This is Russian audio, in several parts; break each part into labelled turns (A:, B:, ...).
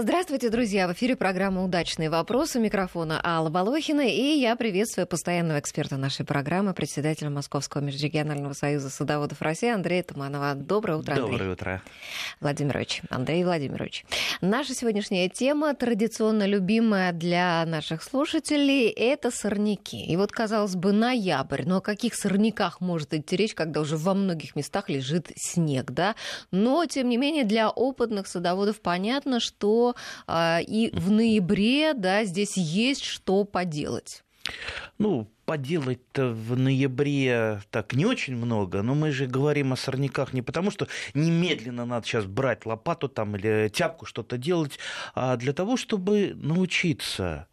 A: Здравствуйте, друзья! В эфире программа «Удачные вопросы». У микрофона Алла Волохина. И я приветствую постоянного эксперта нашей программы, председателя Московского межрегионального союза садоводов России Андрея Туманова. Доброе утро, Андрей.
B: Доброе утро.
A: Владимирович, Андрей Владимирович. Наша сегодняшняя тема, традиционно любимая для наших слушателей, это сорняки. И вот, казалось бы, ноябрь. Но о каких сорняках может идти речь, когда уже во многих местах лежит снег, да? Но, тем не менее, для опытных садоводов понятно, что а, и в ноябре, да, здесь есть что поделать.
B: Ну, поделать-то в ноябре так не очень много, но мы же говорим о сорняках не потому, что немедленно надо сейчас брать лопату там или тяпку что-то делать, а для того, чтобы научиться.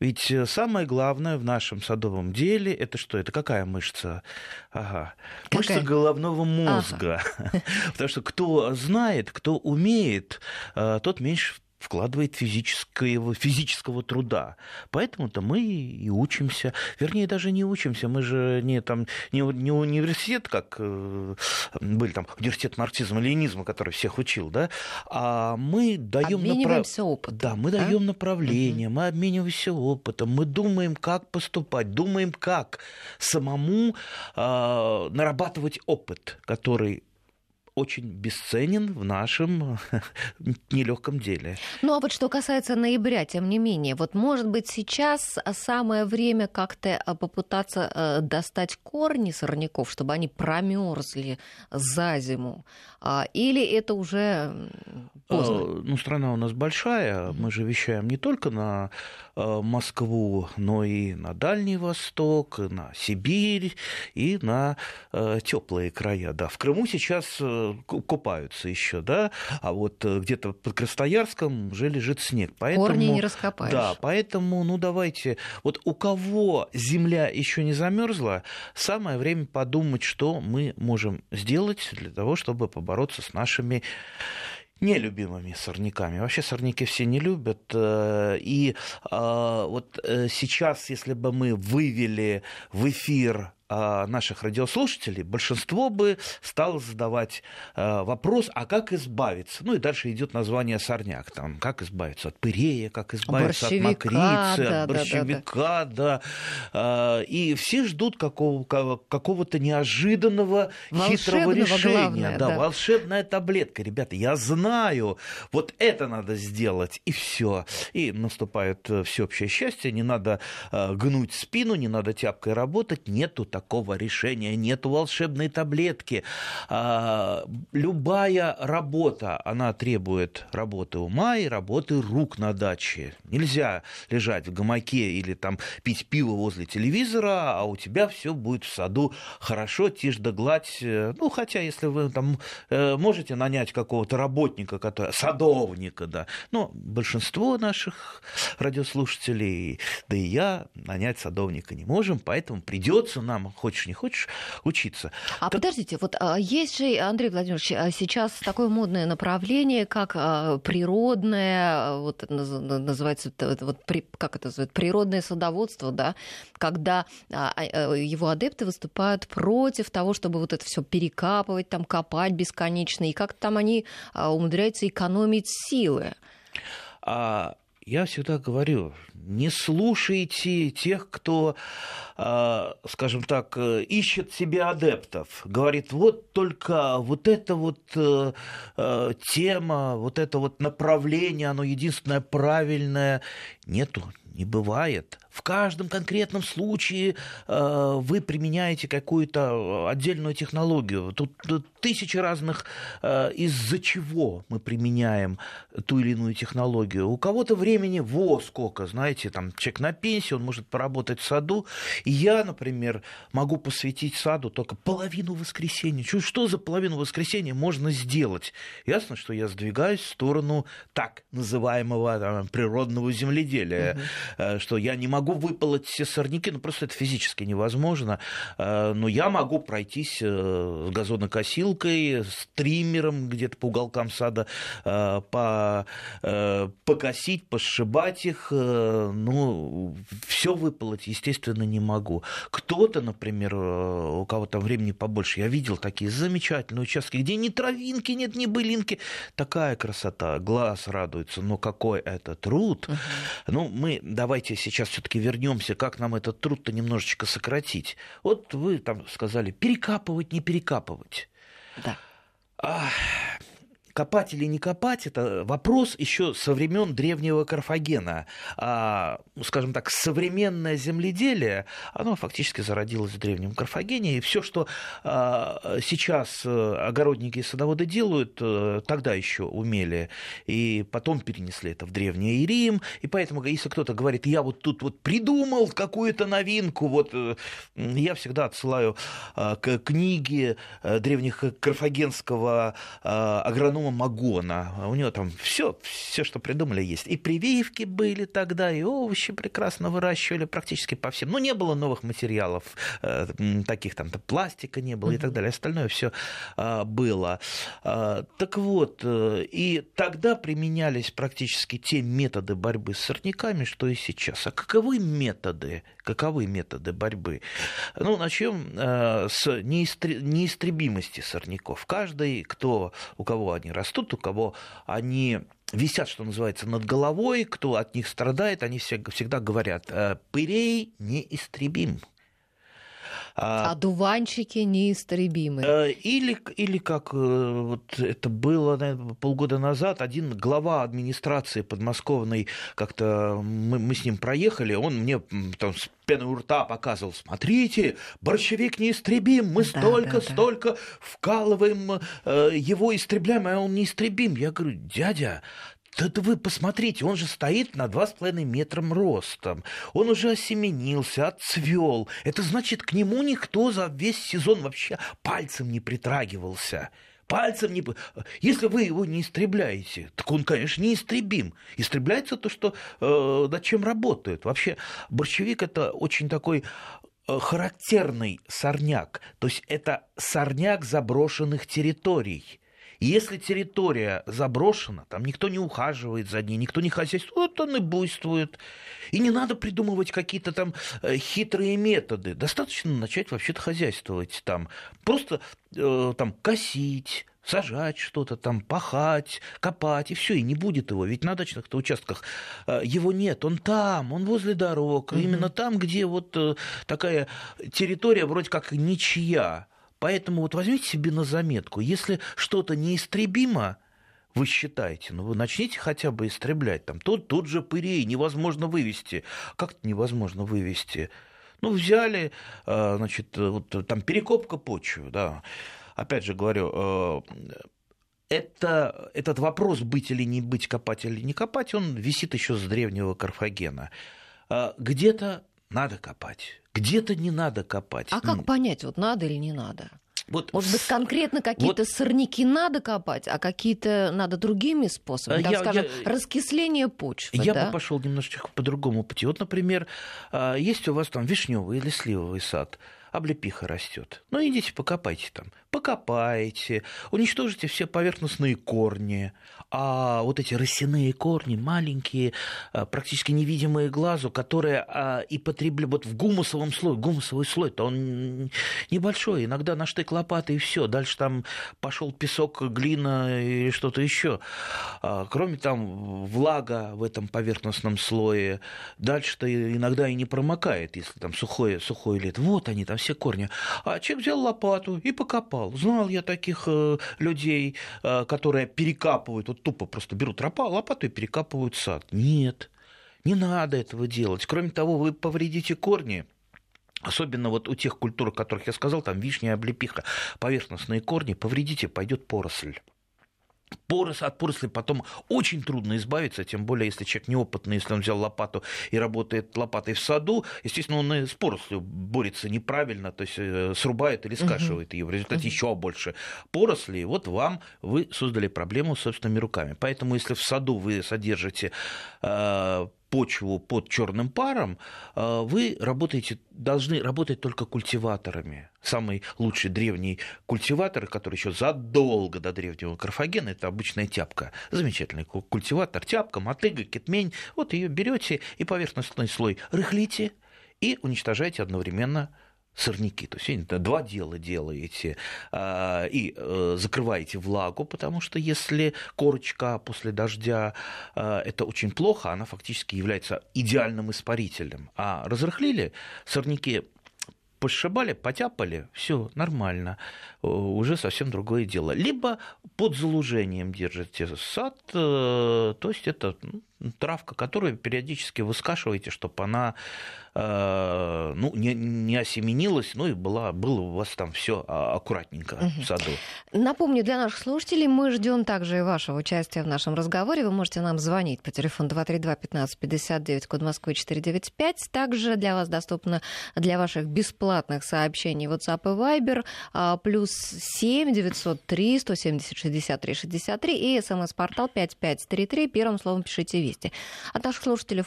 B: Ведь самое главное в нашем садовом деле это что? Это какая мышца? Ага. Какая? Мышца головного мозга. Ага. Потому что кто знает, кто умеет, э, тот меньше вкладывает физического, физического труда. Поэтому-то мы и учимся. Вернее, даже не учимся. Мы же не, там, не, не университет, как э, были там университет марксизма, ленинизма, который всех учил, да, а мы даем
A: направ... опытом.
B: Да, мы да? даем направление, угу. мы обмениваемся опытом, мы думаем, как поступать, думаем, как самому э, нарабатывать опыт, который очень бесценен в нашем нелегком деле.
A: Ну а вот что касается ноября, тем не менее, вот может быть сейчас самое время как-то а, попытаться э, достать корни сорняков, чтобы они промерзли за зиму, а, или это уже поздно?
B: А, ну страна у нас большая, мы же вещаем не только на э, Москву, но и на Дальний Восток, на Сибирь и на э, теплые края. Да, в Крыму сейчас купаются еще, да, а вот э, где-то под Красноярском уже лежит снег.
A: Поэтому, Корни не раскопаешь.
B: Да, поэтому, ну давайте, вот у кого земля еще не замерзла, самое время подумать, что мы можем сделать для того, чтобы побороться с нашими нелюбимыми сорняками. Вообще сорняки все не любят. Э, и э, вот сейчас, если бы мы вывели в эфир наших радиослушателей, большинство бы стало задавать а, вопрос, а как избавиться? Ну и дальше идет название сорняк, там, как избавиться от пырея, как избавиться борщевика, от мокрицы, да, от борщевика, да, да, да. да. И все ждут какого, какого-то неожиданного хитрого решения. Главное, да, да, волшебная таблетка, ребята, я знаю, вот это надо сделать, и все. И наступает э, всеобщее счастье, не надо гнуть спину, не надо тяпкой работать, нету такого решения, нет волшебной таблетки. А, любая работа, она требует работы ума и работы рук на даче. Нельзя лежать в гамаке или там пить пиво возле телевизора, а у тебя все будет в саду хорошо, тишь да гладь. Ну, хотя, если вы там э, можете нанять какого-то работника, который, садовника, да, но большинство наших радиослушателей, да и я, нанять садовника не можем, поэтому придется нам хочешь не хочешь, учиться.
A: А так... подождите, вот а, есть же, Андрей Владимирович, а, сейчас такое модное направление, как а, природное, вот называется, вот, как это называется, природное садоводство, да, когда его адепты выступают против того, чтобы вот это все перекапывать, там копать бесконечно, и как там они умудряются экономить силы.
B: А я всегда говорю, не слушайте тех, кто, а, скажем так, ищет себе адептов. Говорит, вот только вот эта вот э, э, тема, вот это вот направление, оно единственное правильное. Нету, не бывает. В каждом конкретном случае э, вы применяете какую-то отдельную технологию. Тут, тут тысячи разных, э, из-за чего мы применяем ту или иную технологию. У кого-то времени во сколько, знаете, там человек на пенсии, он может поработать в саду. И я, например, могу посвятить саду только половину воскресенья. Что, что за половину воскресенья можно сделать? Ясно, что я сдвигаюсь в сторону так называемого там, природного земледелия. Угу. Э, что я не могу могу выполоть все сорняки, ну просто это физически невозможно. Э, но я могу пройтись с газонокосилкой, с триммером где-то по уголкам сада, по, покосить, пошибать их. Ну, все выполоть, естественно, не могу. Кто-то, например, у кого там времени побольше, я видел такие замечательные участки, где ни травинки нет, ни былинки. Такая красота, глаз радуется, но какой это труд. Ну, мы давайте сейчас все-таки вернемся, как нам этот труд-то немножечко сократить. Вот вы там сказали, перекапывать, не перекапывать.
A: Да.
B: Копать или не копать, это вопрос еще со времен древнего Карфагена. А, ну, скажем так, современное земледелие, оно фактически зародилось в древнем Карфагене, и все, что а, сейчас э, огородники и садоводы делают, а, тогда еще умели, и потом перенесли это в Древний Рим, и поэтому, если кто-то говорит, я вот тут вот придумал какую-то новинку, вот э, я всегда отсылаю к книге древних карфагенского агронома Артема Магона. У него там все, все, что придумали, есть. И прививки были тогда, и овощи прекрасно выращивали практически по всем. Ну, не было новых материалов, э, таких там, пластика не было и так далее. Остальное все а, было. А, так вот, э, и тогда применялись практически те методы борьбы с сорняками, что и сейчас. А каковы методы? Каковы методы борьбы? Ну, начнем э, с неистребимости сорняков. Каждый, кто, у кого они растут, у кого они висят, что называется, над головой, кто от них страдает, они всегда говорят, «Э, пырей неистребим.
A: А, а дуванчики неистребимы.
B: Э, или, или как э, вот это было наверное, полгода назад, один глава администрации подмосковной, как-то мы, мы с ним проехали, он мне там с пеной у рта показывал, смотрите, борщевик неистребим, мы да, столько, да, да. столько вкалываем, э, его истребляем, а он неистребим. Я говорю, дядя, да, вы посмотрите, он же стоит на 2,5 метра ростом. Он уже осеменился, отцвел. Это значит, к нему никто за весь сезон вообще пальцем не притрагивался. Пальцем не... Если вы его не истребляете, так он, конечно, неистребим. Истребляется то, что э, над чем работает. Вообще, борщевик – это очень такой э, характерный сорняк. То есть это сорняк заброшенных территорий. Если территория заброшена, там никто не ухаживает за ней, никто не хозяйствует, вот он и буйствует. И не надо придумывать какие-то там э, хитрые методы. Достаточно начать вообще-то хозяйствовать там. Просто э, там косить, сажать что-то там, пахать, копать, и все, и не будет его. Ведь на дачных-то участках э, его нет, он там, он возле дорог, угу. именно там, где вот э, такая территория вроде как ничья. Поэтому вот возьмите себе на заметку, если что-то неистребимо, вы считаете, ну вы начните хотя бы истреблять. Там тут, тут же пырей невозможно вывести. Как это невозможно вывести? Ну, взяли, э, значит, вот там перекопка почвы, да. Опять же говорю, э, это, этот вопрос, быть или не быть, копать или не копать, он висит еще с древнего Карфагена. Э, где-то надо копать, где-то не надо копать.
A: А как понять, вот надо или не надо? Вот, Может быть, конкретно какие-то вот, сорняки надо копать, а какие-то надо другими способами, так я, скажем, я, раскисление почвы.
B: Я
A: да?
B: бы пошел немножечко по другому пути. Вот, например, а, есть у вас там вишневый или сливовый сад облепиха растет. Ну, идите покопайте там. Покопайте, уничтожите все поверхностные корни. А вот эти росяные корни, маленькие, а, практически невидимые глазу, которые а, и потребляют вот в гумусовом слое. Гумусовый слой-то он небольшой, иногда на штык лопаты и все. Дальше там пошел песок, глина и что-то еще. А, кроме там влага в этом поверхностном слое. Дальше-то иногда и не промокает, если там сухое, сухое лето. Вот они там все корни. А человек взял лопату и покопал. Знал я таких э, людей, э, которые перекапывают, вот тупо просто берут лопату и перекапывают сад. Нет, не надо этого делать. Кроме того, вы повредите корни. Особенно вот у тех культур, о которых я сказал, там вишня, облепиха, поверхностные корни, повредите, пойдет поросль порос, от поросли потом очень трудно избавиться, тем более, если человек неопытный, если он взял лопату и работает лопатой в саду, естественно, он и с порослью борется неправильно, то есть э, срубает или скашивает ее, в результате uh-huh. еще больше поросли, и вот вам вы создали проблему собственными руками. Поэтому, если в саду вы содержите э, почву под черным паром, вы работаете, должны работать только культиваторами. Самый лучший древний культиватор, который еще задолго до древнего Карфагена, это обычная тяпка. Замечательный культиватор, тяпка, мотыга, кетмень. Вот ее берете и поверхностный слой рыхлите и уничтожаете одновременно сорняки. То есть два дела делаете а, и э, закрываете влагу, потому что если корочка после дождя а, это очень плохо, она фактически является идеальным испарителем. А разрыхлили сорняки пошибали, потяпали, все нормально, уже совсем другое дело. Либо под залужением держите сад, э, то есть это травка, которую периодически выскашиваете, чтобы она э, ну, не, не осеменилась, ну и была, было у вас там все аккуратненько угу. в саду.
A: Напомню, для наших слушателей мы ждем также и вашего участия в нашем разговоре. Вы можете нам звонить по телефону 232-1559, код Москвы 495. Также для вас доступно для ваших бесплатных сообщений WhatsApp и Viber а, плюс 7 903 170 63 63 и смс-портал 5533. Первым словом пишите «Вести». От наших слушателей,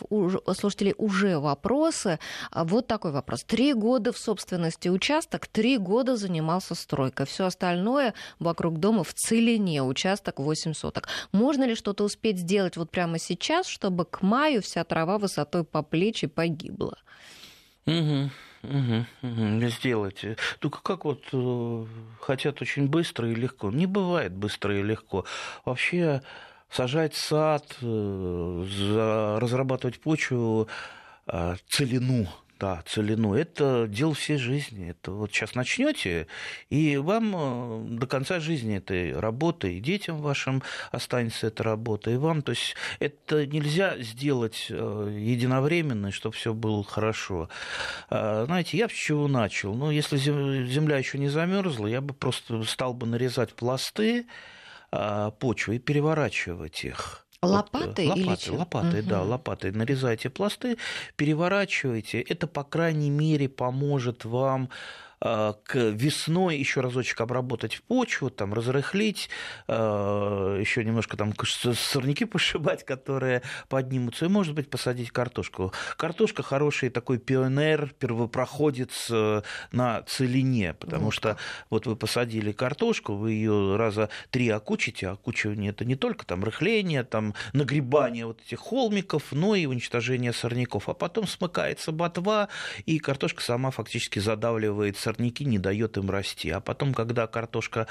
A: слушателей уже вопросы. А, вот такой вопрос. Три года в собственности участок, три года занимался стройкой. Все остальное вокруг дома в целине, участок 8 соток. Можно ли что-то успеть сделать вот прямо сейчас, чтобы к маю вся трава высотой по плечи погибла?
B: Угу. Угу, угу, сделать. Только как вот э, хотят очень быстро и легко. Не бывает быстро и легко. Вообще сажать сад, э, разрабатывать почву, э, целину да, целину. Это дело всей жизни. Это вот сейчас начнете, и вам э, до конца жизни этой работы, и детям вашим останется эта работа, и вам. То есть это нельзя сделать единовременно, чтобы все было хорошо. Знаете, я с чего начал? Ну, если земля еще не замерзла, я бы просто стал бы нарезать пласты почвы и переворачивать их.
A: Лопатой
B: вот,
A: лопатой,
B: или чем? Лопатой, угу. да, лопатой нарезайте пласты, переворачивайте. Это, по крайней мере, поможет вам Э, к весной еще разочек обработать почву, там, разрыхлить, э, еще немножко там сорняки пошибать, которые поднимутся, и, может быть, посадить картошку. Картошка хороший такой пионер, первопроходец э, на целине, потому вот. что вот вы посадили картошку, вы ее раза три окучите, а окучивание это не только там рыхление, там нагребание вот этих холмиков, но и уничтожение сорняков, а потом смыкается ботва, и картошка сама фактически задавливается сорняки, не дает им расти. А потом, когда картошка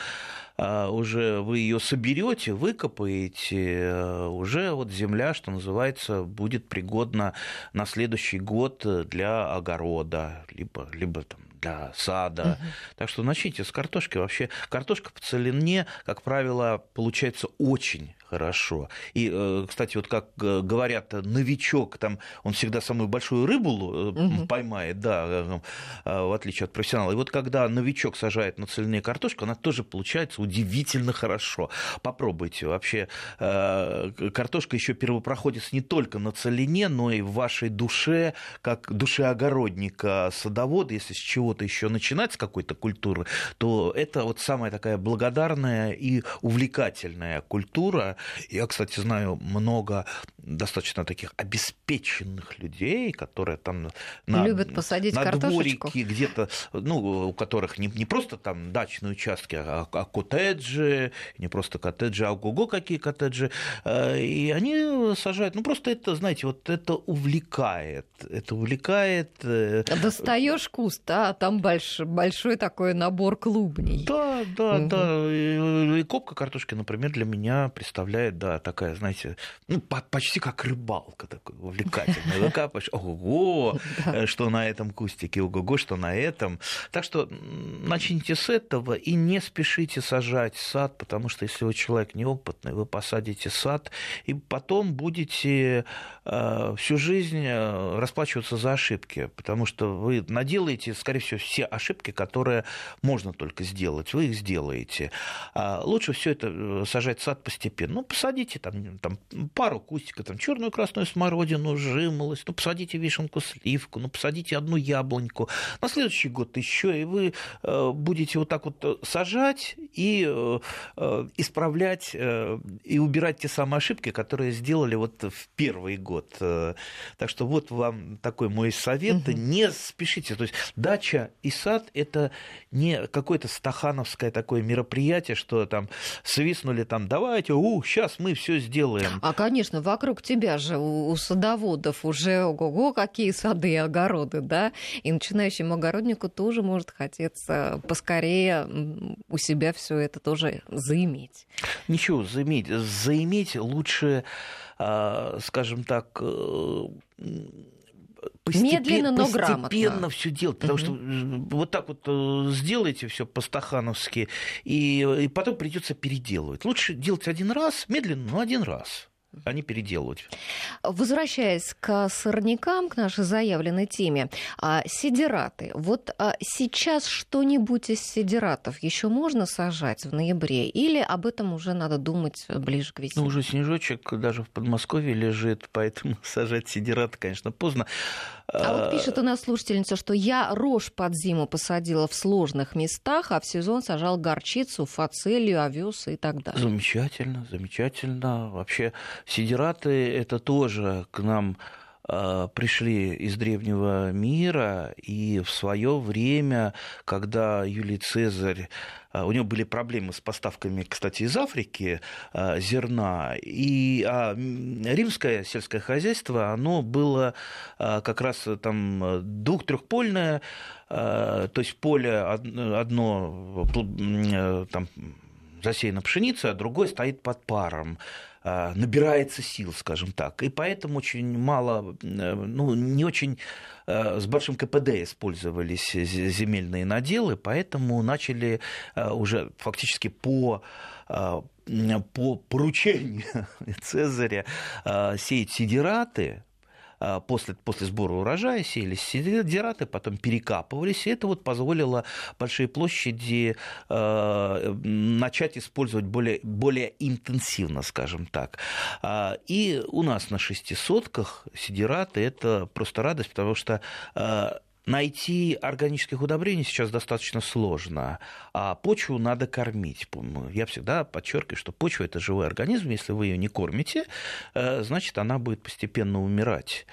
B: а, уже вы ее соберете, выкопаете, а, уже вот земля, что называется, будет пригодна на следующий год для огорода, либо, либо там для сада. Угу. Так что начните с картошки. Вообще картошка по целине, как правило, получается очень хорошо. И, э, кстати, вот как э, говорят, новичок, там он всегда самую большую рыбу угу. поймает, да, в отличие от профессионала. И вот когда новичок сажает на целине картошку, она тоже получается удивительно хорошо. Попробуйте. Вообще картошка еще первопроходец не только на целине, но и в вашей душе, как душе огородника, садовода, если с чего-то еще начинать, с какой-то культуры, то это вот самая такая благодарная и увлекательная культура, я, кстати, знаю много достаточно таких обеспеченных людей, которые там
A: на, любят посадить на
B: картошечку. дворике где-то, ну, у которых не, не просто там дачные участки, а, а коттеджи, не просто коттеджи, а ого-го какие коттеджи, э, и они сажают, ну, просто это, знаете, вот это увлекает, это увлекает.
A: Э, Достаешь куст, а там больш, большой такой набор клубней.
B: Да, да, угу. да, и, и копка картошки, например, для меня представляет, да, такая, знаете, ну, почти почти как рыбалка такой увлекательный. Выкапываешь, ого, э, что на этом кустике, ого, что на этом. Так что начните с этого и не спешите сажать сад, потому что если вы человек неопытный, вы посадите сад, и потом будете э, всю жизнь э, расплачиваться за ошибки, потому что вы наделаете, скорее всего, все ошибки, которые можно только сделать, вы их сделаете. А лучше все это сажать сад постепенно. Ну, посадите там, там пару кустиков, там черную красную смородину, жимолость, ну, посадите вишенку, сливку, ну, посадите одну яблоньку. На следующий год еще, и вы э, будете вот так вот сажать и э, э, исправлять и убирать те самые ошибки, которые сделали вот в первый год. Так что вот вам такой мой совет. Угу. Не спешите. То есть дача и сад – это не какое-то стахановское такое мероприятие, что там свистнули там, давайте, у, сейчас мы все сделаем.
A: А, конечно, вокруг тебя же у, у садоводов уже ого-го, какие сады и огороды, да? И начинающему огороднику тоже может хотеться поскорее у себя все это тоже заиметь.
B: Ничего, заиметь. Заиметь лучше, а, скажем так, э,
A: Медленно, но
B: постепенно
A: грамотно.
B: все делать, потому угу. что вот так вот э, сделайте все по-стахановски, и, и потом придется переделывать. Лучше делать один раз, медленно, но один раз не переделывать.
A: Возвращаясь к сорнякам, к нашей заявленной теме, а, сидераты. Вот а, сейчас что-нибудь из сидератов еще можно сажать в ноябре, или об этом уже надо думать ближе к весне?
B: Ну, уже снежочек даже в Подмосковье лежит, поэтому сажать сидераты, конечно, поздно.
A: А вот пишет у нас слушательница, что я рожь под зиму посадила в сложных местах, а в сезон сажал горчицу, фацелию, овес и так далее.
B: Замечательно, замечательно. Вообще Сидираты это тоже к нам пришли из древнего мира, и в свое время, когда Юлий Цезарь, а, у него были проблемы с поставками, кстати, из Африки а, зерна, и а римское сельское хозяйство, оно было как раз там двух-трехпольное, то есть поле одно там, засеяно пшеницей, а другое стоит под паром. А, набирается сил, скажем так. И поэтому очень мало, э, ну, не очень э, с большим КПД использовались земельные наделы, поэтому начали э, уже фактически по по поручению Цезаря сеять сидираты, после, после сбора урожая сеялись сидираты, потом перекапывались, и это вот позволило большие площади э, начать использовать более, более интенсивно, скажем так. А, и у нас на шестисотках сидираты – это просто радость, потому что Найти органических удобрений сейчас достаточно сложно, а почву надо кормить. Я всегда подчеркиваю, что почва это живой организм, если вы ее не кормите, э, значит она будет постепенно умирать.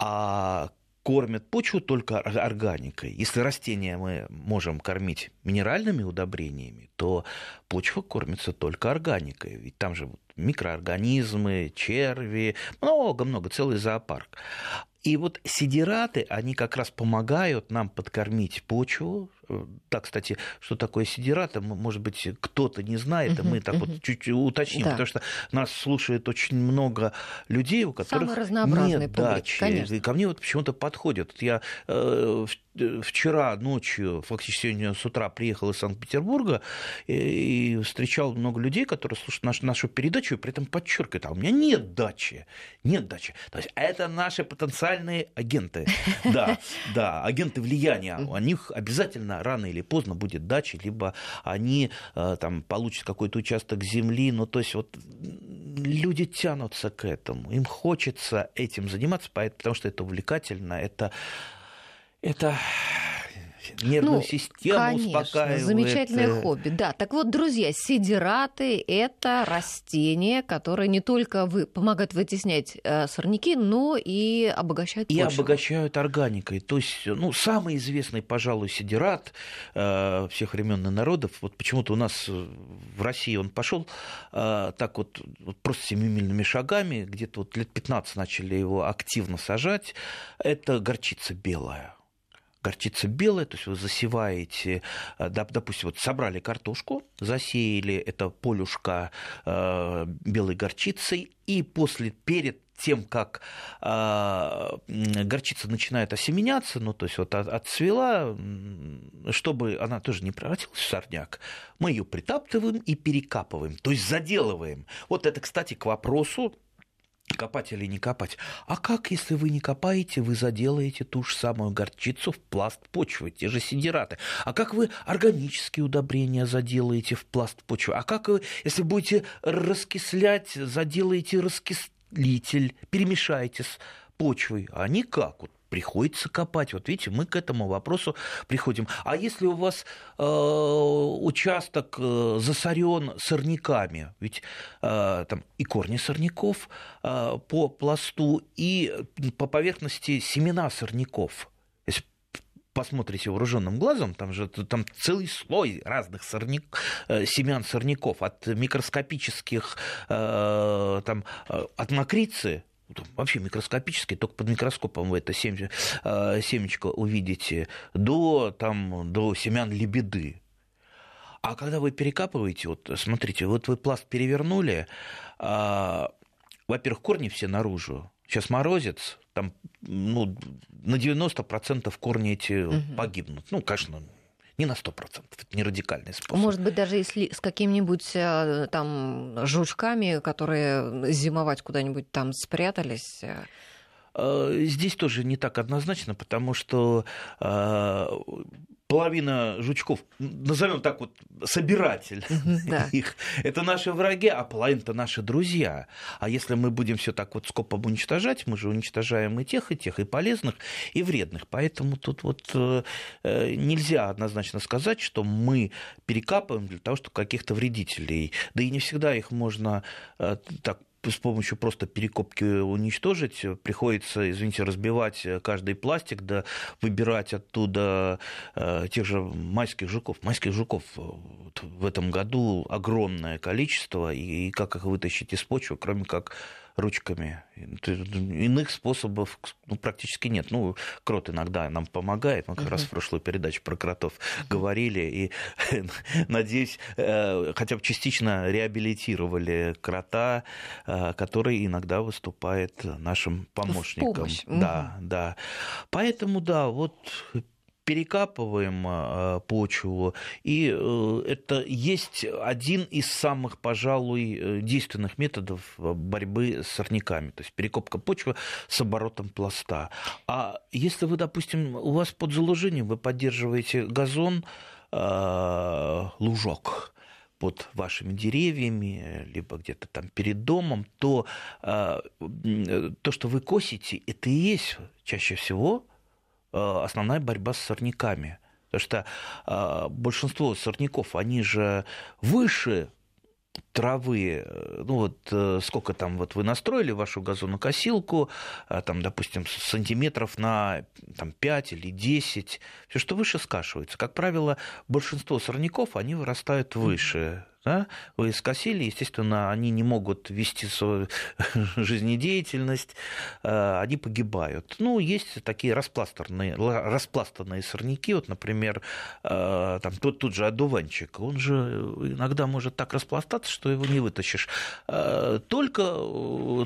B: А кормят почву только органикой. Если растения мы можем кормить минеральными удобрениями, то почва кормится только органикой. Ведь там же микроорганизмы, черви, много-много, целый зоопарк. И вот сидираты, они как раз помогают нам подкормить почву. Так, кстати, что такое сидираты, может быть, кто-то не знает, uh мы так вот чуть уточним, да. потому что нас слушает очень много людей, у которых нет дачи. Конечно. И ко мне вот почему-то подходят. Я э, вчера ночью, фактически сегодня с утра приехал из Санкт-Петербурга и, и встречал много людей, которые слушают нашу, нашу передачу и при этом подчеркивают, а у меня нет дачи, нет дачи. То есть это наши потенциальные агенты. Да, да, агенты влияния. У них обязательно рано или поздно будет дача, либо они э, там получат какой-то участок земли. Ну, то есть вот люди тянутся к этому, им хочется этим заниматься, потому что это увлекательно, это это нервную ну, систему конечно, успокаивает.
A: Замечательное хобби. Да, так вот, друзья, сидираты – это растения, которые не только вы, помогают вытеснять э, сорняки, но и обогащают
B: И
A: почву.
B: обогащают органикой. То есть, ну, самый известный, пожалуй, сидират э, всех времен и народов, вот почему-то у нас в России он пошел э, так вот, вот просто семимильными шагами, где-то вот лет 15 начали его активно сажать, это горчица белая горчица белая, то есть вы засеваете, э, допустим, вот собрали картошку, засеяли это полюшка э, белой горчицей, и после, перед тем, как э, горчица начинает осеменяться, ну, то есть вот отцвела, чтобы она тоже не превратилась в сорняк, мы ее притаптываем и перекапываем, то есть заделываем. Вот это, кстати, к вопросу копать или не копать. А как, если вы не копаете, вы заделаете ту же самую горчицу в пласт почвы, те же сидираты? А как вы органические удобрения заделаете в пласт почвы? А как вы, если будете раскислять, заделаете раскислитель, перемешаете с почвой? А никак. Вот приходится копать. Вот видите, мы к этому вопросу приходим. А если у вас э, участок э, засорен сорняками, ведь э, там и корни сорняков э, по пласту, и по поверхности семена сорняков. Если посмотрите вооруженным глазом, там же там целый слой разных сорняк, э, семян сорняков, от микроскопических, э, там, э, от макрицы вообще микроскопический, только под микроскопом вы это э, семечко увидите, до, там, до семян лебеды. А когда вы перекапываете, вот смотрите, вот вы пласт перевернули, а, во-первых, корни все наружу. Сейчас морозец, там ну, на 90% корни эти угу. погибнут. Ну, конечно, не на 100%. Это не радикальный способ.
A: Может быть, даже если с какими-нибудь э, там жучками, которые зимовать куда-нибудь там спрятались. Э.
B: Э, здесь тоже не так однозначно, потому что половина жучков, назовем так вот, собиратель да. их, это наши враги, а половина это наши друзья. А если мы будем все так вот скопом уничтожать, мы же уничтожаем и тех, и тех, и полезных, и вредных. Поэтому тут вот э, э, нельзя однозначно сказать, что мы перекапываем для того, чтобы каких-то вредителей. Да и не всегда их можно э, так с помощью просто перекопки уничтожить. Приходится, извините, разбивать каждый пластик, да выбирать оттуда э, тех же майских жуков. Майских жуков э, в этом году огромное количество, и, и как их вытащить из почвы, кроме как ручками. Иных способов ну, практически нет. Ну, крот иногда нам помогает. Мы как uh-huh. раз в прошлой передаче про кротов говорили. И, надеюсь, э, хотя бы частично реабилитировали крота, э, который иногда выступает нашим помощником. Да, да. Поэтому, да, вот перекапываем а, почву, и э, это есть один из самых, пожалуй, э, действенных методов борьбы с сорняками, то есть перекопка почвы с оборотом пласта. А если вы, допустим, у вас под заложением вы поддерживаете газон, а, лужок, под вашими деревьями, либо где-то там перед домом, то а, то, что вы косите, это и есть чаще всего Э, основная борьба с сорняками. Потому что э, большинство сорняков, они же выше травы, э, ну вот сколько там вот вы настроили вашу газонокосилку, там, допустим, сантиметров на там, 5 или 10, все, что выше скашивается. Как правило, большинство сорняков, они вырастают выше да, вы скосили, естественно, они не могут вести свою жизнедеятельность, э, они погибают. Ну, есть такие распластанные, распластанные сорняки, вот, например, э, там, тут, тут же одуванчик, он же иногда может так распластаться, что его не вытащишь. Э, только,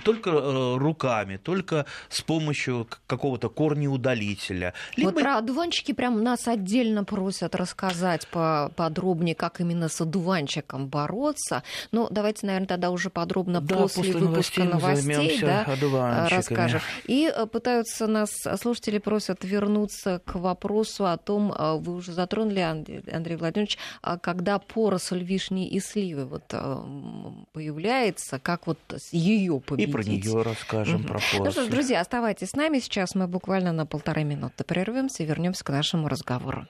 B: только руками, только с помощью какого-то корнеудалителя.
A: Либо... Вот про одуванчики прям нас отдельно просят рассказать подробнее, как именно с одуванчиком бороться. Но давайте, наверное, тогда уже подробно да, после, после выпуска новостей да, расскажем. И э, пытаются нас, слушатели просят вернуться к вопросу о том, э, вы уже затронули, Андрей Владимирович, а когда поросль вишни и сливы вот э, появляется, как вот ее победить.
B: И про нее расскажем, угу. про поросль. Ну
A: что ж, друзья, оставайтесь с нами. Сейчас мы буквально на полторы минуты прервемся и вернемся к нашему разговору.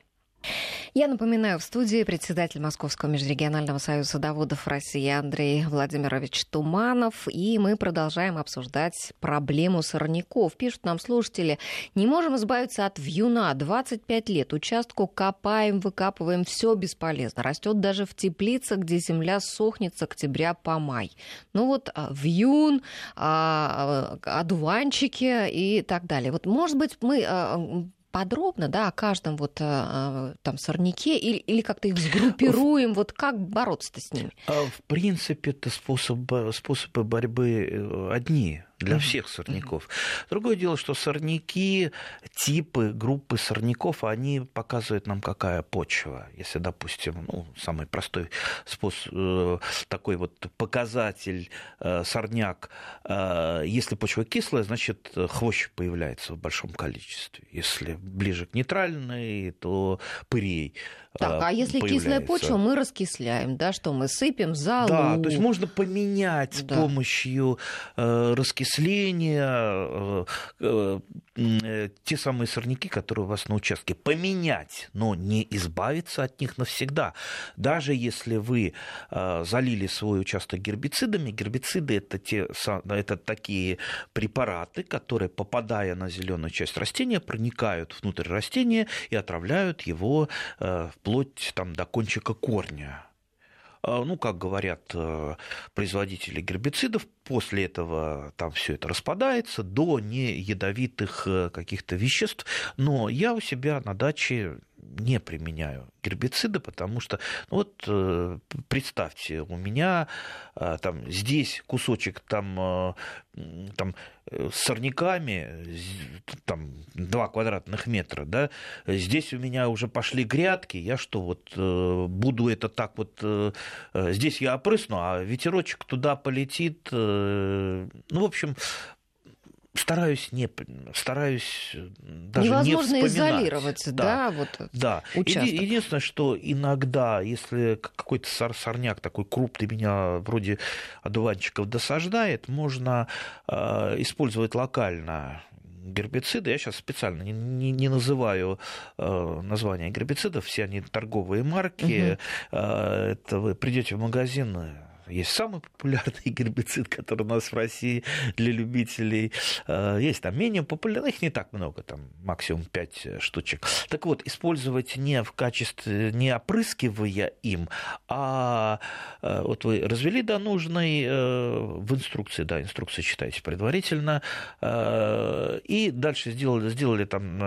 A: Я напоминаю, в студии председатель Московского межрегионального союза садоводов России Андрей Владимирович Туманов. И мы продолжаем обсуждать проблему сорняков. Пишут нам слушатели, не можем избавиться от вьюна. 25 лет. Участку копаем, выкапываем, все бесполезно. Растет даже в теплицах, где земля сохнет с октября по май. Ну вот а, вьюн, а, а, одуванчики и так далее. Вот, может быть, мы подробно, да, о каждом вот э, э, там сорняке или, или как-то их сгруппируем, вот как бороться-то с ними?
B: А, в принципе, это способ, способы борьбы э, одни для всех сорняков. Другое дело, что сорняки, типы, группы сорняков, они показывают нам, какая почва. Если, допустим, ну, самый простой способ, э, такой вот показатель э, сорняк, э, если почва кислая, значит, хвощ появляется в большом количестве. Если ближе к нейтральной, то пырей
A: так, а если появляется. кислая почва, мы раскисляем, да, что мы сыпем залу.
B: Да, то есть можно поменять да. с помощью раскисления э, э, э, те самые сорняки, которые у вас на участке. Поменять, но не избавиться от них навсегда. Даже если вы залили свой участок гербицидами, гербициды это, те, это такие препараты, которые, попадая на зеленую часть растения, проникают внутрь растения и отравляют его вплоть там, до кончика корня. А, ну, как говорят э, производители гербицидов, после этого там все это распадается до неядовитых э, каких-то веществ. Но я у себя на даче не применяю гербициды, потому что, ну вот э, представьте, у меня э, там здесь кусочек там, э, там с сорняками, там 2 квадратных метра, да, здесь у меня уже пошли грядки, я что, вот буду это так вот, здесь я опрысну, а ветерочек туда полетит, ну, в общем, стараюсь не стараюсь даже
A: Невозможно
B: не
A: изолировать, да, да вот
B: да. Участок. Еди, единственное, что иногда, если какой-то сор сорняк такой крупный меня вроде одуванчиков досаждает, можно э, использовать локально гербициды. Я сейчас специально не, не, не называю э, названия гербицидов, все они торговые марки. Угу. Э, это вы придете в магазин есть самый популярный гербицид, который у нас в России для любителей. Э, есть там менее популярных, их не так много, там максимум 5 штучек. Так вот, использовать не в качестве, не опрыскивая им, а э, вот вы развели до нужной э, в инструкции, да, инструкции читайте предварительно, и дальше сделали, сделали там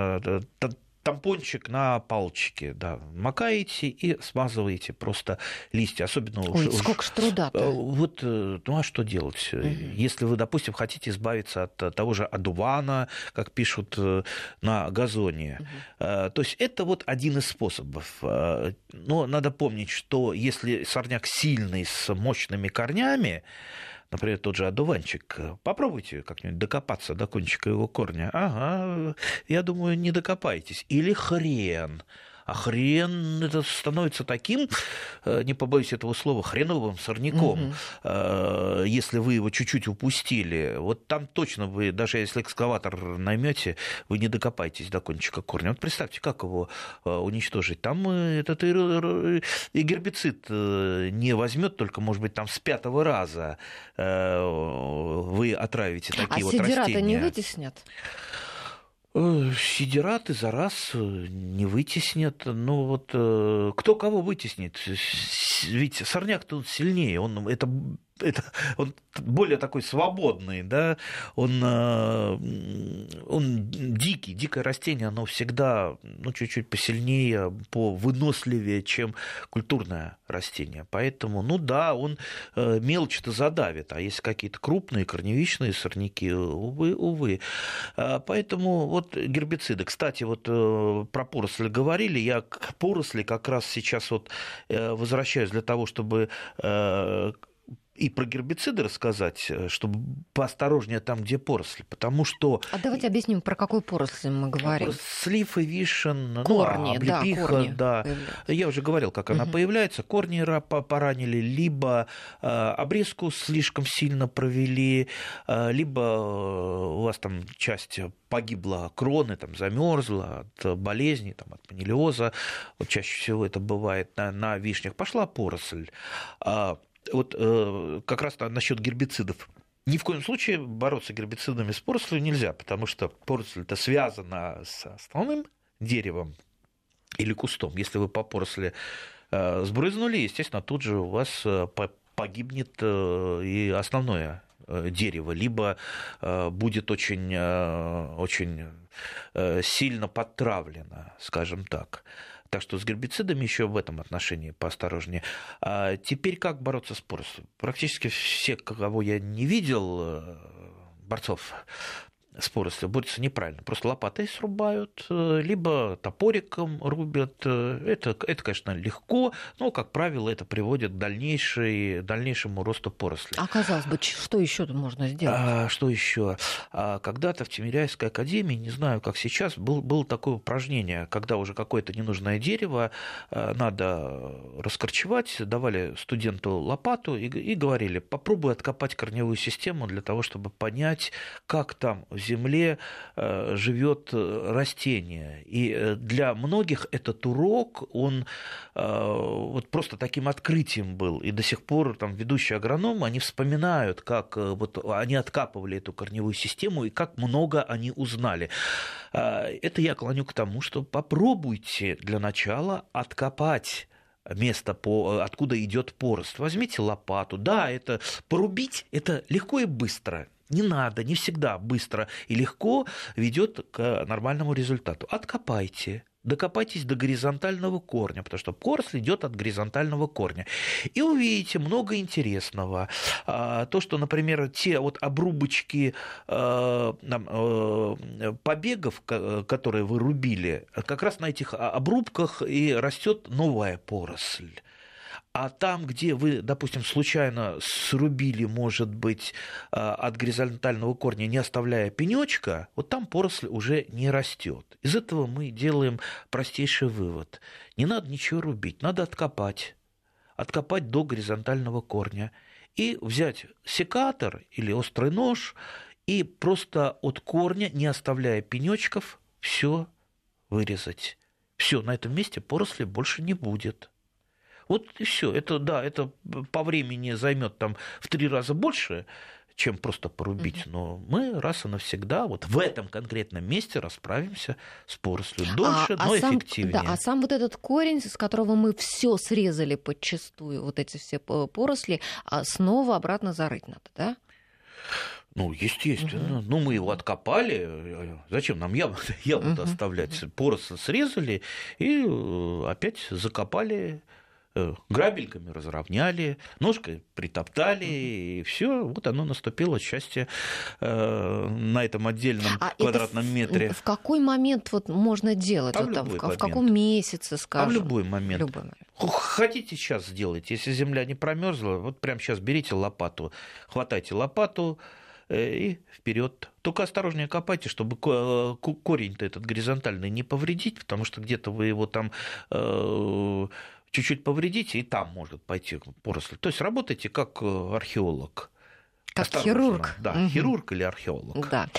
B: тампончик на палочке, да, макаете и смазываете просто листья, особенно
A: Ой, уж, сколько ж труда-то. Э,
B: вот, э, ну а что делать? Угу. Если вы, допустим, хотите избавиться от того же одувана, как пишут на газоне, угу. то есть это вот один из способов. Но надо помнить, что если сорняк сильный с мощными корнями, например, тот же одуванчик, попробуйте как-нибудь докопаться до кончика его корня. Ага, я думаю, не докопаетесь. Или хрен. А хрен это становится таким, э, не побоюсь этого слова, хреновым сорняком, угу. если вы его чуть-чуть упустили. Вот там точно вы, даже если экскаватор наймете, вы не докопаетесь до кончика корня. Вот представьте, как его э, уничтожить. Там этот и гербицид не возьмет, только, может быть, там с пятого раза вы отравите такие а вот растения. А
A: не вытеснят?
B: Э, сидираты за раз э, не вытеснят. Ну вот э, кто кого вытеснит? Ведь сорняк тут сильнее. Он, это это, он более такой свободный, да, он, э, он дикий, дикое растение, оно всегда ну, чуть-чуть посильнее, повыносливее, чем культурное растение. Поэтому, ну да, он э, мелочь-то задавит, а если какие-то крупные корневищные сорняки, увы, увы. А, поэтому вот гербициды. Кстати, вот э, про поросли говорили, я к поросли как раз сейчас вот возвращаюсь для того, чтобы и про гербициды рассказать, э, чтобы поосторожнее там, где поросли, потому что...
A: А давайте объясним, про какую поросль мы говорим.
B: Слив и вишен,
A: ну, корни, ну, облепиха,
B: да, корни да. Я уже говорил, как она угу. появляется. Корни поранили, либо э, обрезку слишком сильно провели, э, либо у вас там часть погибла кроны, там замерзла от болезней, там, от панелиоза. Вот чаще всего это бывает на, на вишнях. Пошла поросль. Вот э, как раз насчет гербицидов. Ни в коем случае бороться гербицидами с порослью нельзя, потому что поросль это связана с основным деревом или кустом. Если вы по поросли э, сбрызнули, естественно, тут же у вас э, погибнет и основное дерево, либо будет очень, очень сильно подтравлено, скажем так. Так что с гербицидами еще в этом отношении поосторожнее. А теперь как бороться с порослью? Практически все, кого я не видел, э, борцов с порослью борются неправильно. Просто лопатой срубают, э, либо топориком рубят. Э, это, это конечно, легко, но, как правило, это приводит к дальнейшей, дальнейшему росту поросли.
A: А казалось бы, что еще можно сделать?
B: А, что еще? А, когда-то в Тимиряйской академии, не знаю, как сейчас, был, было такое упражнение, когда уже какое-то ненужное дерево а, надо раскорчевать, давали студенту лопату и, и говорили, попробуй откопать корневую систему для того, чтобы понять, как там земле э, живет э, растение. И э, для многих этот урок, он вот просто таким открытием был. И до сих пор там ведущие агрономы, они вспоминают, как вот они откапывали эту корневую систему и как много они узнали. Это я клоню к тому, что попробуйте для начала откопать место, по, откуда идет порост. Возьмите лопату. Да, это порубить, это легко и быстро не надо, не всегда быстро и легко ведет к нормальному результату. Откопайте, докопайтесь до горизонтального корня, потому что поросль идет от горизонтального корня. И увидите много интересного. А, то, что, например, те вот обрубочки а, э, побегов, которые вы рубили, как раз на этих обрубках и растет новая поросль. А там, где вы, допустим, случайно срубили, может быть, а, от горизонтального корня, не оставляя пенечка, вот там поросль уже не растет. Из этого мы делаем простейший вывод. Не надо ничего рубить, надо откопать. Откопать до горизонтального корня. И взять секатор или острый нож и просто от корня, не оставляя пенечков, все вырезать. Все, на этом месте поросли больше не будет. Вот и все. Это, да, это по времени займет там в три раза больше, чем просто порубить. Но мы раз и навсегда вот в этом конкретном месте расправимся с порослью дольше, а, а но сам, эффективнее.
A: Да, а сам вот этот корень, с которого мы все срезали подчастую, вот эти все поросли, а снова обратно зарыть надо, да?
B: Ну, естественно. Угу. Ну, мы его откопали. Зачем нам яму, яму угу. оставлять? Поросль срезали и э, опять закопали грабельками разровняли, ножкой притоптали, и все, вот оно наступило счастье э, на этом отдельном а квадратном метре.
A: В какой момент вот можно делать? А вот в, там, в, в каком месяце, скажем?
B: А в любой момент. Любой момент. Хотите сейчас сделать, если земля не промерзла, вот прямо сейчас берите лопату, хватайте лопату, э, и вперед. Только осторожнее копайте, чтобы корень-то этот горизонтальный не повредить, потому что где-то вы его там чуть-чуть повредите, и там может пойти поросль. То есть работайте как э, археолог.
A: Как Осторожно. хирург.
B: Да, угу. хирург или археолог.
A: Да.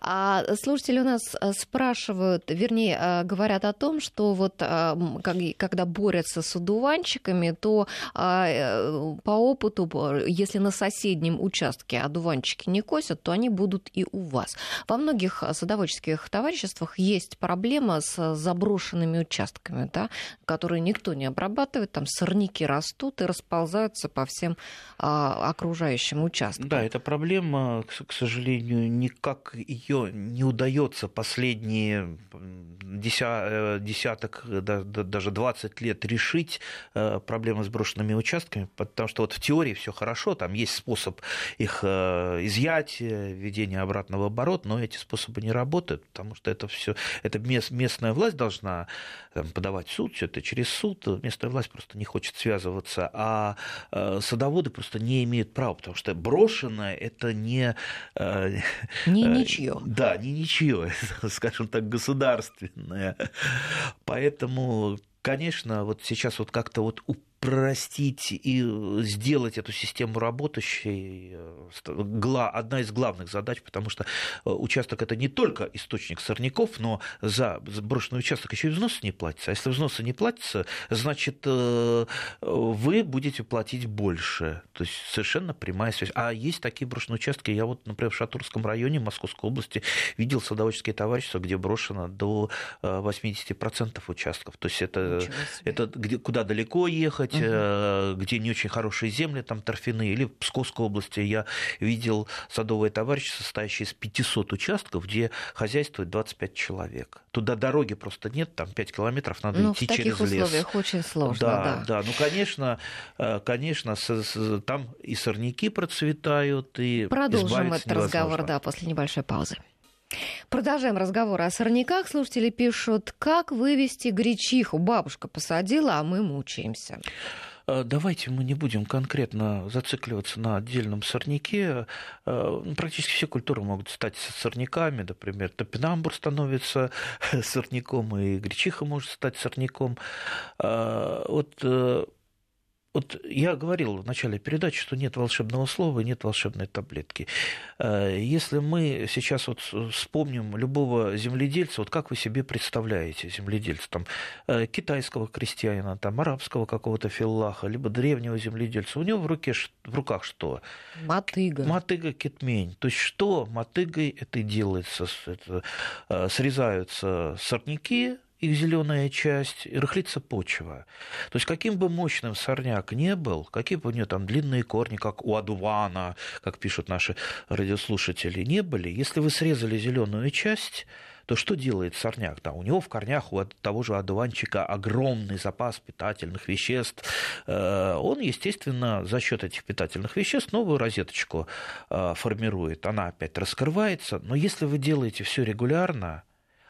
A: А слушатели у нас э, спрашивают, вернее, э, говорят о том, что вот когда борются с одуванчиками, то по опыту, если на соседнем участке одуванчики не косят, то они будут и у вас. Во многих садоводческих товариществах есть проблема с заброшенными участками, да, которые никто не обрабатывает, там сорняки растут и расползаются по всем окружающим участкам.
B: Да, эта проблема, к сожалению, никак ее не удается последние э, десяток, даже 20 лет решить э, проблемы с брошенными участками, потому что вот в теории все хорошо, там есть способ их э, изъятия, введения обратного оборота, но эти способы не работают, потому что это все, это местная власть должна подавать суд, все это через суд, местная власть просто не хочет связываться, а садоводы просто не имеют права, потому что брошен брошенное, это не...
A: Э, не э, ничье.
B: Да, не ничье, скажем так, государственное. Поэтому конечно, вот сейчас вот как-то вот упростить и сделать эту систему работающей э, одна из главных задач, потому что э, участок это не только источник сорняков, но за брошенный участок еще и взносы не платятся. А если взносы не платятся, значит, э, вы будете платить больше. То есть совершенно прямая связь. А есть такие брошенные участки. Я вот, например, в Шатурском районе Московской области видел садоводческие товарищества, где брошено до 80% участков. То есть это, это где, куда далеко ехать, ехать, угу. где не очень хорошие земли, там торфяные, или в Псковской области я видел садовое товарищество, состоящее из 500 участков, где хозяйствует 25 человек. Туда дороги просто нет, там 5 километров надо ну, идти через лес.
A: в таких условиях очень сложно,
B: да.
A: Да,
B: да. Ну, конечно, э, конечно, там и сорняки процветают, и
A: Продолжим этот разговор, да, после небольшой паузы. Продолжаем разговор о сорняках. Слушатели пишут, как вывести гречиху. Бабушка посадила, а мы мучаемся.
B: Э, давайте мы не будем конкретно зацикливаться на отдельном сорняке. Э, практически все культуры могут стать сорняками. Например, топинамбур становится сорняком, и гречиха может стать сорняком. Э, вот вот я говорил в начале передачи, что нет волшебного слова, нет волшебной таблетки. Э, если мы сейчас вот вспомним любого земледельца, вот как вы себе представляете земледельца, там, э, китайского крестьянина, там, арабского какого-то филлаха, либо древнего земледельца, у него в, руке, в руках что?
A: Мотыга.
B: Мотыга кетмень. То есть что мотыгой это делается? Это, э, срезаются сорняки, их зеленая часть, и рыхлится почва. То есть каким бы мощным сорняк не был, какие бы у него там длинные корни, как у адувана, как пишут наши радиослушатели, не были, если вы срезали зеленую часть, то что делает сорняк? Да, у него в корнях у того же одуванчика огромный запас питательных веществ. Э, он, естественно, за счет этих питательных веществ новую розеточку э, формирует. Она опять раскрывается. Но если вы делаете все регулярно,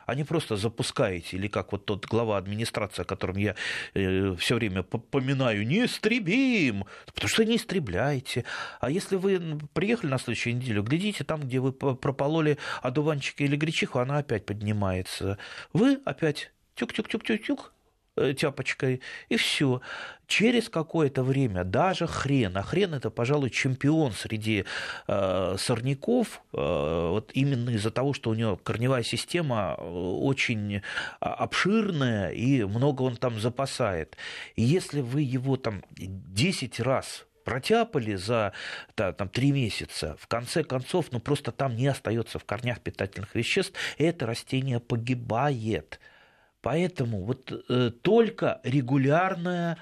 B: а не просто запускаете, или как вот тот глава администрации, о котором я э, все время поминаю, не истребим, потому что не истребляете. А если вы приехали на следующую неделю, глядите, там, где вы пропололи одуванчики или гречиху, она опять поднимается. Вы опять тюк-тюк-тюк-тюк-тюк, тяпочкой, и все. Через какое-то время даже хрен, а хрен это, пожалуй, чемпион среди э, сорняков, э, вот именно из-за того, что у него корневая система э, очень а, обширная и много он там запасает. И если вы его там 10 раз протяпали за да, там, 3 месяца, в конце концов, ну просто там не остается в корнях питательных веществ, и это растение погибает. Поэтому вот э, только регулярное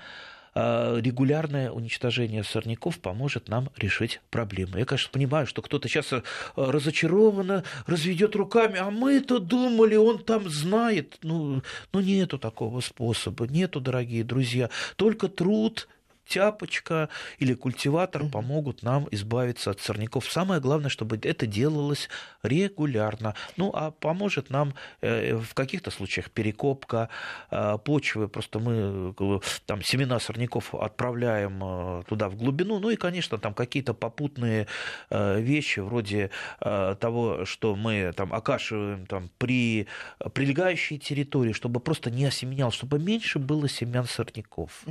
B: э, регулярное уничтожение сорняков поможет нам решить проблемы. Я, конечно, понимаю, что кто-то сейчас э, разочарованно разведет руками, а мы-то думали, он там знает. Ну, ну, нету такого способа, нету, дорогие друзья. Только труд тяпочка или культиватор помогут нам избавиться от сорняков. Самое главное, чтобы это делалось регулярно. Ну, а поможет нам э, в каких-то случаях перекопка э, почвы. Просто мы э, там семена сорняков отправляем туда в глубину. Ну и, конечно, там какие-то попутные вещи вроде того, что мы там окашиваем там, при прилегающей территории, чтобы просто не осеменял, чтобы меньше было семян сорняков.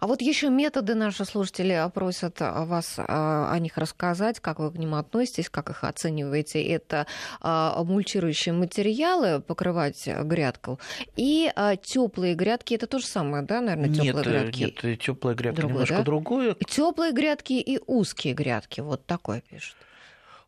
A: А вот еще методы наши слушатели просят вас а, о них рассказать, как вы к ним относитесь, как их оцениваете. Это а, мульчирующие материалы, покрывать грядку, и а, теплые грядки. Это то же самое, да, наверное, теплые
B: нет,
A: грядки?
B: Нет, теплые грядки Другой, немножко да? другое.
A: Теплые грядки и узкие грядки. Вот такое пишут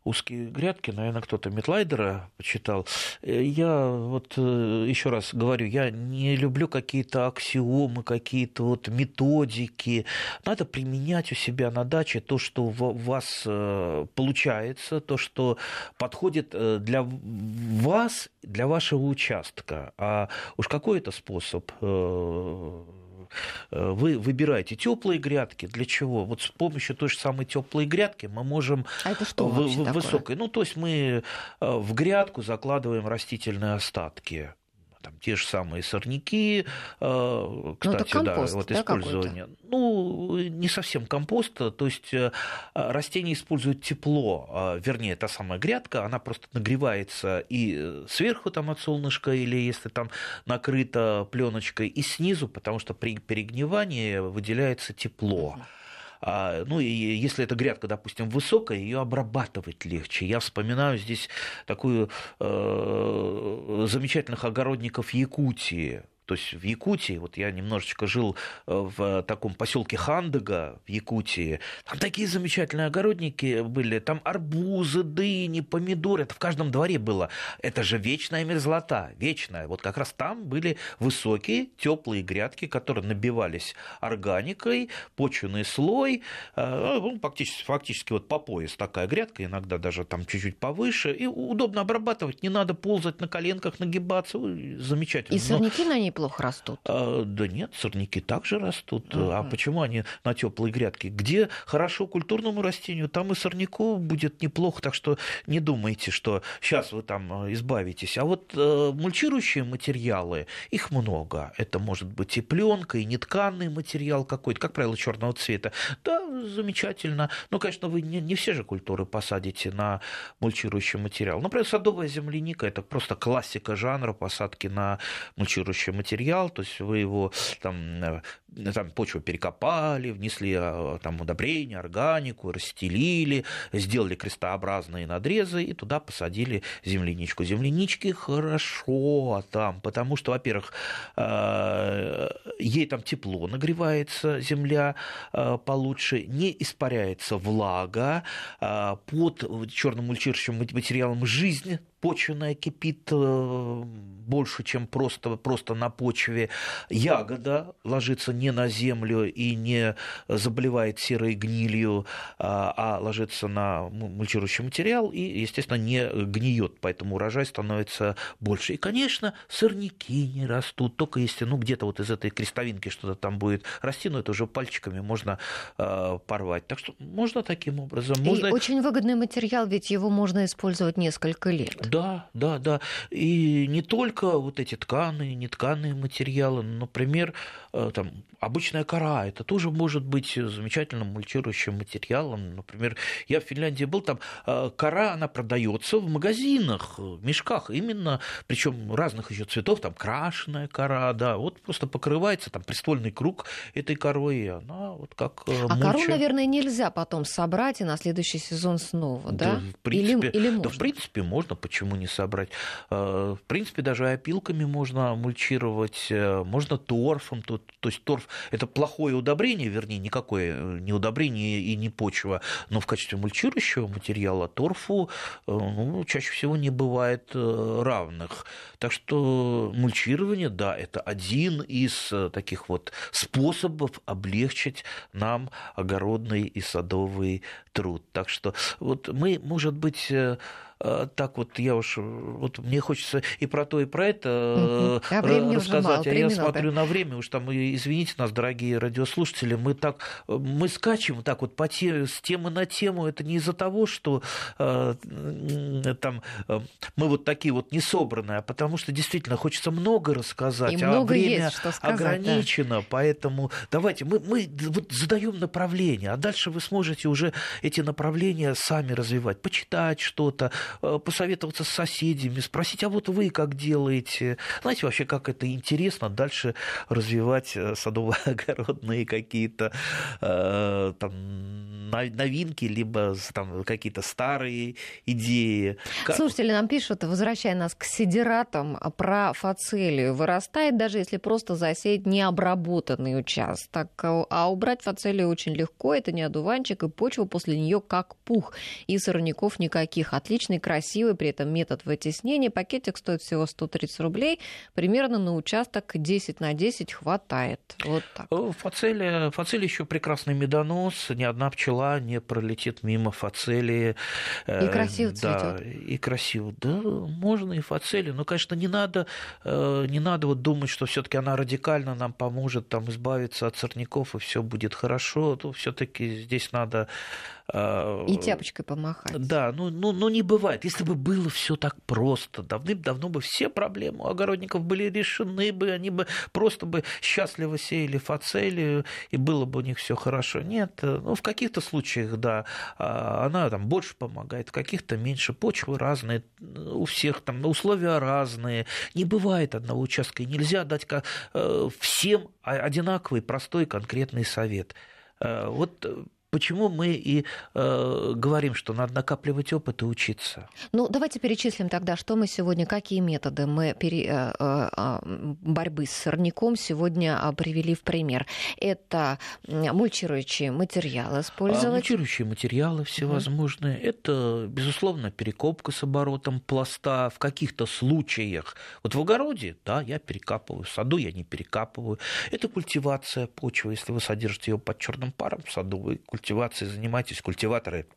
B: узкие грядки, наверное, кто-то Метлайдера почитал. Э, я вот э, еще раз говорю, я не люблю какие-то аксиомы, какие-то вот методики. Надо применять у себя на даче то, что у вас э, получается, то, что подходит для вас, для вашего участка. А уж какой это способ вы выбираете теплые грядки. Для чего? Вот с помощью той же самой теплой грядки мы можем
A: а это что в, в,
B: высокой. Ну, то есть мы э, в грядку закладываем растительные остатки там, те же самые сорняки, э, ну, кстати,
A: ну, компост,
B: да, вот да, использование. Ну, не совсем компост, то есть э, растения используют тепло, а, вернее, та самая грядка, она просто нагревается и сверху там от солнышка, или если там накрыта пленочкой, и снизу, потому что при перегнивании выделяется тепло. Uh-huh. А, ну, и если эта грядка, допустим, высокая, ее обрабатывать легче. Я вспоминаю здесь такую э, замечательных огородников Якутии, То есть в Якутии, вот я немножечко жил э, в таком поселке Хандага в Якутии, там такие замечательные огородники были, там арбузы, дыни, помидоры, это в каждом дворе было. Это же вечная мерзлота, вечная. Вот как раз там были высокие, теплые грядки, которые набивались органикой, почвенный слой, э, ну, фактически, фактически вот по пояс такая грядка, иногда даже там чуть-чуть повыше, и удобно обрабатывать, не надо ползать на коленках, нагибаться, замечательно.
A: И сорняки на ней плохо растут?
B: А, да нет, сорняки также растут. Uh-huh. А почему они на теплой грядке? Где хорошо культурному растению, там и сорняков будет неплохо. Так что не думайте, что сейчас вы там э, избавитесь. А вот э, мульчирующие материалы, их много. Это может быть и пленка, и нетканный материал какой-то, как правило, черного цвета. Да, замечательно. Но, конечно, вы не, не все же культуры посадите на мульчирующий материал. Например, садовая земляника – это просто классика жанра посадки на мульчирующий материал материал, то есть вы его там, э, там почву перекопали, внесли а, там удобрения, органику, расстелили, сделали крестообразные надрезы и туда посадили земляничку. Землянички хорошо там, потому что, во-первых, э, ей там тепло нагревается земля э, получше, не испаряется влага, под черным мульчирующим материалом жизнь почвенная кипит э, больше, чем просто, просто на почве. Ягода ложится не на землю и не заболевает серой гнилью, а, а ложится на мульчирующий материал и, естественно, не гниет, поэтому урожай становится больше. И, конечно, сорняки не растут, только если ну, где-то вот из этой крестовинки что-то там будет расти, но это уже пальчиками можно э, порвать. Так что можно таким образом. Можно...
A: И очень выгодный материал, ведь его можно использовать несколько лет.
B: Да, да, да. И не только вот эти тканые, нетканые материалы, например, э, там, обычная кора, это тоже может быть замечательным мульчирующим материалом. Например, я в Финляндии был, там э, кора, она продается в магазинах, в мешках, именно, причем разных еще цветов, там крашеная кора, да, вот просто покрывается там приствольный круг этой корой, и она вот как
A: э, А кору, наверное, нельзя потом собрать и на следующий сезон снова, да? да
B: в принципе, или, или можно? Да, в принципе, можно, почему не собрать? Э, в принципе, даже опилками можно мульчировать, можно торфом, то, то есть торф это плохое удобрение, вернее, никакое э, не удобрение и не почва, но в качестве мульчирующего материала торфу э, ну, чаще всего не бывает э, равных. Так что мульчирование, да, это один из таких вот способов облегчить нам огородный и садовый труд. Так что вот мы, может быть, так вот я уж, вот мне хочется и про то, и про это
A: угу. а
B: рассказать, а я смотрю на время, уж там, извините нас, дорогие радиослушатели, мы так, мы скачем так вот по те, с темы на тему, это не из-за того, что э, там мы вот такие вот не собранные, а потому что действительно хочется много рассказать, и
A: а много
B: время
A: есть, что
B: сказать, ограничено,
A: да.
B: поэтому давайте мы, мы вот задаем направление, а дальше вы сможете уже эти направления сами развивать, почитать что-то, Э, посоветоваться с соседями, спросить, а вот вы как делаете? Знаете, вообще, как это интересно дальше развивать э, садово-огородные какие-то э, там, новинки, либо там, какие-то старые идеи.
A: Слушатели нам пишут, возвращая нас к сидератам, про фацелию. Вырастает, даже если просто засеять необработанный участок. А убрать фацелию очень легко, это не одуванчик, и почва после нее как пух. И сорняков никаких. Отличный и красивый при этом метод вытеснения. Пакетик стоит всего 130 рублей. Примерно на участок 10 на 10 хватает. Вот так.
B: Э, фацелия, фацелия еще прекрасный медонос. Ни одна пчела не пролетит мимо фацелии.
A: Э, и красиво
B: да, И красиво. Да, можно и фацелию. Но, конечно, не надо, э, не надо вот думать, что все-таки она радикально нам поможет там, избавиться от сорняков, и все будет хорошо. То все-таки здесь надо
A: и тяпочкой помахать.
B: Да, ну, ну, ну не бывает. Если бы было все так просто, давным-давно бы все проблемы у огородников были решены бы, они бы просто бы счастливо сеяли фацелию, и было бы у них все хорошо. Нет, ну, в каких-то случаях, да, а, она там больше помогает, в каких-то меньше. Почвы разные, у всех там условия разные. Не бывает одного участка, и нельзя дать э, всем одинаковый, простой, конкретный совет. Э, вот почему мы и э, говорим, что надо накапливать опыт и учиться.
A: Ну, давайте перечислим тогда, что мы сегодня, какие методы мы пере, э, э, борьбы с сорняком сегодня привели в пример. Это мульчирующие материалы использовать. А,
B: мульчирующие материалы всевозможные. Угу. Это, безусловно, перекопка с оборотом пласта в каких-то случаях. Вот в огороде, да, я перекапываю, в саду я не перекапываю. Это культивация почвы. Если вы содержите ее под черным паром в саду, вы культивацией занимаетесь, культиваторы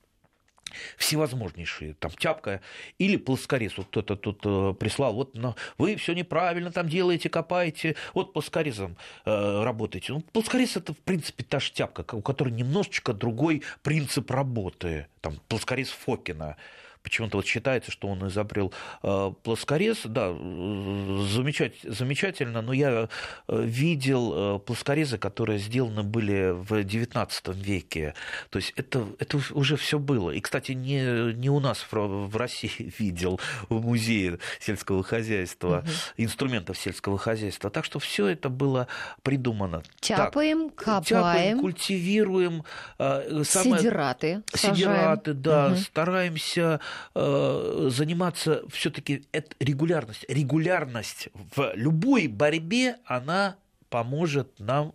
B: всевозможнейшие, там тяпка или плоскорез. Вот кто-то тут э, прислал, вот но вы все неправильно там делаете, копаете, вот плоскорезом э, работаете. Ну, плоскорез это, в принципе, та же тяпка, у которой немножечко другой принцип работы. Там плоскорез Фокина почему-то вот считается, что он изобрел э, плоскорез. Да, замечательно, но я э, видел э, плоскорезы, которые сделаны были в XIX веке. То есть это, это уже все было. И, кстати, не, не у нас в России видел в музее сельского хозяйства, угу. инструментов сельского хозяйства. Так что все это было придумано.
A: Тяпаем,
B: так, копаем. Тяпаем, культивируем.
A: Самое... Сидираты.
B: Сидираты, да. Угу. Стараемся Э, заниматься все-таки регулярность. Регулярность в любой борьбе, она поможет нам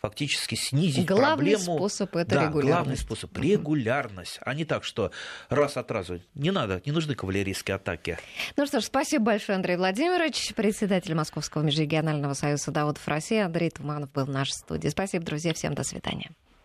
B: фактически снизить
A: главный
B: проблему.
A: способ это
B: да,
A: регулярность.
B: Главный способ регулярность, а не так, что раз от раза не надо, не нужны кавалерийские атаки.
A: Ну что ж, спасибо большое, Андрей Владимирович, председатель Московского межрегионального союза садоводов России. Андрей Туманов был в нашей студии. Спасибо, друзья, всем до свидания.